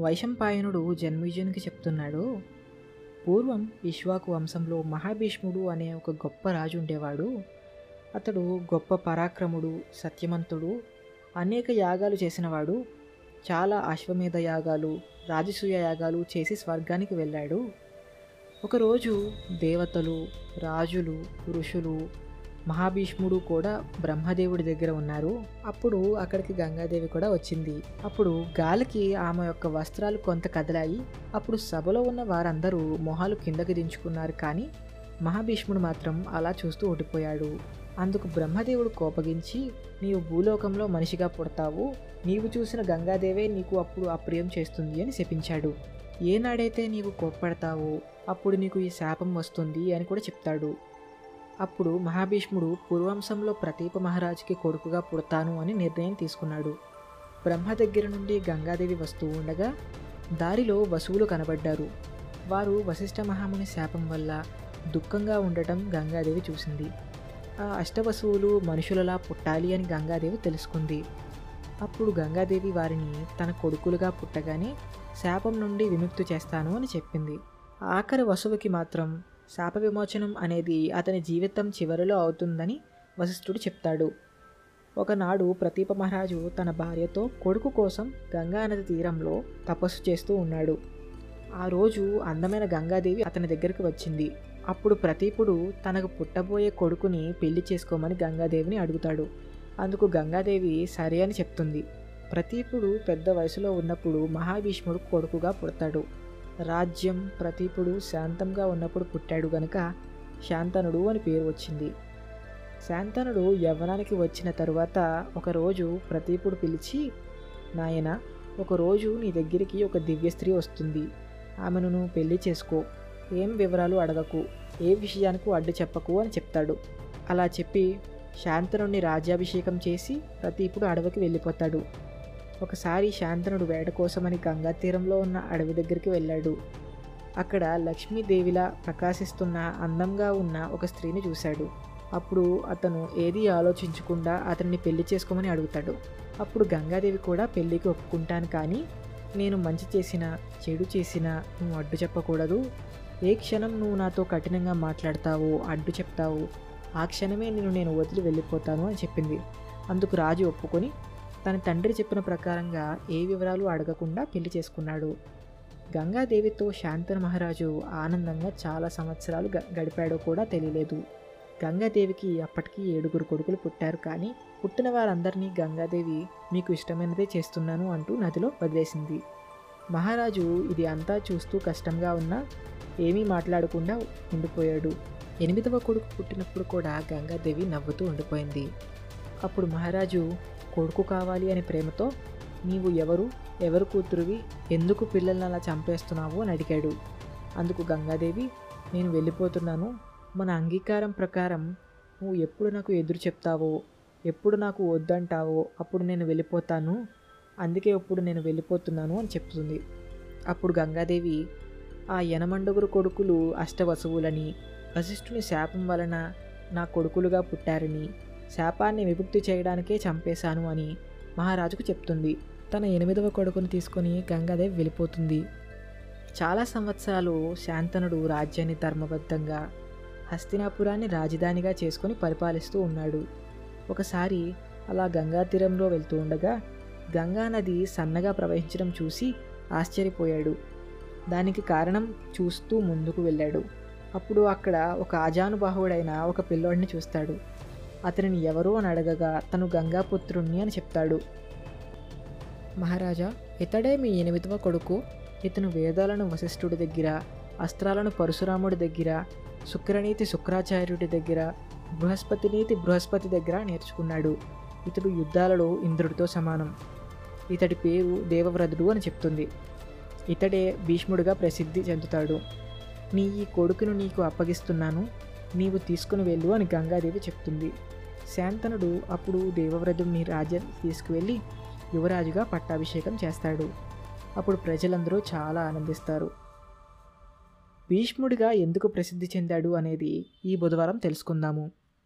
వైశంపాయనుడు జన్మేజయునికి చెప్తున్నాడు పూర్వం ఇష్వాకు వంశంలో మహాభీష్ముడు అనే ఒక గొప్ప రాజు ఉండేవాడు. అతడు గొప్ప పరాక్రముడు సత్యమంతుడు అనేక యాగాలు చేసినవాడు. చాలా అశ్వమేధ యాగాలు రాజసూయ యాగాలు చేసి స్వర్గానికి వెళ్ళాడు. ఒకరోజు దేవతలు రాజులు ఋషులు మహాభీష్ముడు కూడా బ్రహ్మదేవుడి దగ్గర ఉన్నారు. అప్పుడు అక్కడికి గంగాదేవి కూడా వచ్చింది. అప్పుడు గాలికి ఆమె యొక్క వస్త్రాలు కొంత కదిలాయి. అప్పుడు సభలో ఉన్న వారందరూ మొహాలు కిందకి దించుకున్నారు కానీ మహాభీష్ముడు మాత్రం అలా చూస్తూ ఓడిపోయాడు అందుకు బ్రహ్మదేవుడు కోపగించి నీవు భూలోకంలో మనిషిగా పుడతావు. నీవు చూసిన గంగాదేవే నీకు అప్పుడు అప్రియం చేస్తుంది అని శపించాడు. ఏనాడైతే నీవు కోప్పడతావో అప్పుడు నీకు ఈ శాపం వస్తుంది అని కూడా చెప్తాడు. అప్పుడు మహాభీష్ముడు పూర్వంశంలో ప్రతీప మహారాజుకి కొడుకుగా పుడతాను అని నిర్ణయం తీసుకున్నాడు. బ్రహ్మ దగ్గర నుండి గంగాదేవి వస్తూ ఉండగా దారిలో వసువులు కనబడ్డారు. వారు వశిష్ఠ మహాముని శాపం వల్ల దుఃఖంగా ఉండటం గంగాదేవి చూసింది. ఆ అష్టవసువులు మనుషులలా పుట్టాలి అని గంగాదేవి తెలుసుకుంది. అప్పుడు గంగాదేవి వారిని తన కొడుకులుగా పుట్టగానే శాపం నుండి విముక్తి చేస్తాను అని చెప్పింది. ఆఖరి వసువుకి మాత్రం శాప విమోచనం అనేది అతని జీవితం చివరిలో అవుతుందని వశిష్ఠుడు చెప్తాడు. ఒకనాడు ప్రతీప మహారాజు తన భార్యతో కొడుకు కోసం గంగా నది తీరంలో తపస్సు చేస్తూ ఉన్నాడు. ఆ రోజు అందమైన గంగాదేవి అతని దగ్గరికి వచ్చింది. అప్పుడు ప్రతీపుడు తనకు పుట్టబోయే కొడుకుని పెళ్ళి చేసుకోమని గంగాదేవిని అడుగుతాడు. అందుకు గంగాదేవి సరే అని చెప్తుంది. ప్రతీపుడు పెద్ద వయసులో ఉన్నప్పుడు మహాభీష్ముడు కొడుకుగా పుడతాడు. రాజ్యం ప్రతీపుడు శాంతంగా ఉన్నప్పుడు పుట్టాడు గనుక శాంతనుడు అని పేరు వచ్చింది. శాంతనుడు యవ్వనానికి వచ్చిన తరువాత ఒకరోజు ప్రతీపుడు పిలిచి నాయన ఒకరోజు నీ దగ్గరికి ఒక దివ్య స్త్రీ వస్తుంది. ఆమెను నువ్వు పెళ్ళి చేసుకో. ఏం వివరాలు అడగకు? ఏ విషయానికి అడ్డు చెప్పకు అని చెప్తాడు. అలా చెప్పి శాంతనుడిని రాజ్యాభిషేకం చేసి ప్రతీపుడు అడవికి వెళ్ళిపోతాడు. ఒకసారి శాంతనుడు వేట కోసమని గంగా తీరంలో ఉన్న అడవి దగ్గరికి వెళ్ళాడు. అక్కడ లక్ష్మీదేవిలా ప్రకాశిస్తున్న అందంగా ఉన్న ఒక స్త్రీని చూశాడు. అప్పుడు అతను ఏది ఆలోచించకుండా అతన్ని పెళ్ళి చేసుకోమని అడుగుతాడు. అప్పుడు గంగాదేవి కూడా పెళ్ళికి ఒప్పుకుంటాను కానీ నేను మంచి చేసినా చెడు చేసినా నువ్వు అడ్డు చెప్పకూడదు. ఏ క్షణం నువ్వు నాతో కఠినంగా మాట్లాడతావో అడ్డు చెప్తావో. ఆ క్షణమే నేను నేను వదిలి వెళ్ళిపోతాను అని చెప్పింది. అందుకు రాజు ఒప్పుకొని తన తండ్రి చెప్పిన ప్రకారంగా ఏ వివరాలు అడగకుండా పెళ్ళి చేసుకున్నాడు. గంగాదేవితో శాంతన మహారాజు ఆనందంగా చాలా సంవత్సరాలు గడిపాడో కూడా తెలియలేదు. గంగాదేవికి అప్పటికి ఏడుగురు కొడుకులు పుట్టారు కానీ పుట్టిన వారందరినీ గంగాదేవి మీకు ఇష్టమైనదే చేస్తున్నాను అంటూ నదిలో వదిలేసింది. మహారాజు ఇది అంతా చూస్తూ కష్టంగా ఉన్నా ఏమీ మాట్లాడకుండా ఉండిపోయాడు. ఎనిమిదవ కొడుకు పుట్టినప్పుడు కూడా గంగాదేవి నవ్వుతూ ఉండిపోయింది. అప్పుడు మహారాజు కొడుకు కావాలి అనే ప్రేమతో నీవు ఎవరు ఎవరు కూతురువి ఎందుకు పిల్లల్ని అలా చంపేస్తున్నావు అని అడిగాడు. అందుకు గంగాదేవి నేను వెళ్ళిపోతున్నాను. మన అంగీకారం ప్రకారం నువ్వు ఎప్పుడు నాకు ఎదురు చెప్తావో ఎప్పుడు నాకు వద్దంటావో అప్పుడు నేను వెళ్ళిపోతాను. అందుకే ఇప్పుడు నేను వెళ్ళిపోతున్నాను అని చెప్తుంది. అప్పుడు గంగాదేవి ఆ యనమండుగురు కొడుకులు అష్టవసువులని వశిష్ఠుని శాపం వలన నా కొడుకులుగా పుట్టారని శాపాన్ని విముక్తి చేయడానికే చంపేశాను అని మహారాజుకు చెప్తుంది. తన ఎనిమిదవ కొడుకుని తీసుకొని గంగాదేవి వెళ్ళిపోతుంది. చాలా సంవత్సరాలు శాంతనుడు రాజ్యాన్ని ధర్మబద్ధంగా హస్తినాపురాన్ని రాజధానిగా చేసుకొని పరిపాలిస్తూ ఉన్నాడు. ఒకసారి అలా గంగా తీరంలో వెళ్తూ ఉండగా గంగా నది సన్నగా ప్రవహించడం చూసి ఆశ్చర్యపోయాడు. దానికి కారణం చూస్తూ ముందుకు వెళ్ళాడు. అప్పుడు అక్కడ ఒక ఆజానుబాహుడైన ఒక పిల్లోడిని చూస్తాడు. అతనిని ఎవరు అని అడగగా తను గంగాపుత్రుణ్ణి అని చెప్తాడు. మహారాజా ఇతడే మీ ఎనిమిదవ కొడుకు? ఇతను వేదాలను వశిష్ఠుడి దగ్గర అస్త్రాలను పరశురాముడి దగ్గర శుక్రనీతి శుక్రాచార్యుడి దగ్గర బృహస్పతి నీతి బృహస్పతి దగ్గర నేర్చుకున్నాడు. ఇతడు యుద్ధాలలో ఇంద్రుడితో సమానం. ఇతడి పేరు దేవవ్రతుడు అని చెప్తుంది. ఇతడే భీష్ముడిగా ప్రసిద్ధి చెందుతాడు. నీ ఈ కొడుకును నీకు అప్పగిస్తున్నాను. నీవు తీసుకుని వెళ్ళు అని గంగాదేవి చెప్తుంది. శాంతనుడు అప్పుడు దేవవ్రతుడిని రాజ్యం తీసుకువెళ్ళి యువరాజుగా పట్టాభిషేకం చేస్తాడు. అప్పుడు ప్రజలందరూ చాలా ఆనందిస్తారు. భీష్ముడిగా ఎందుకు ప్రసిద్ధి చెందాడు అనేది ఈ బుధవారం తెలుసుకుందాము.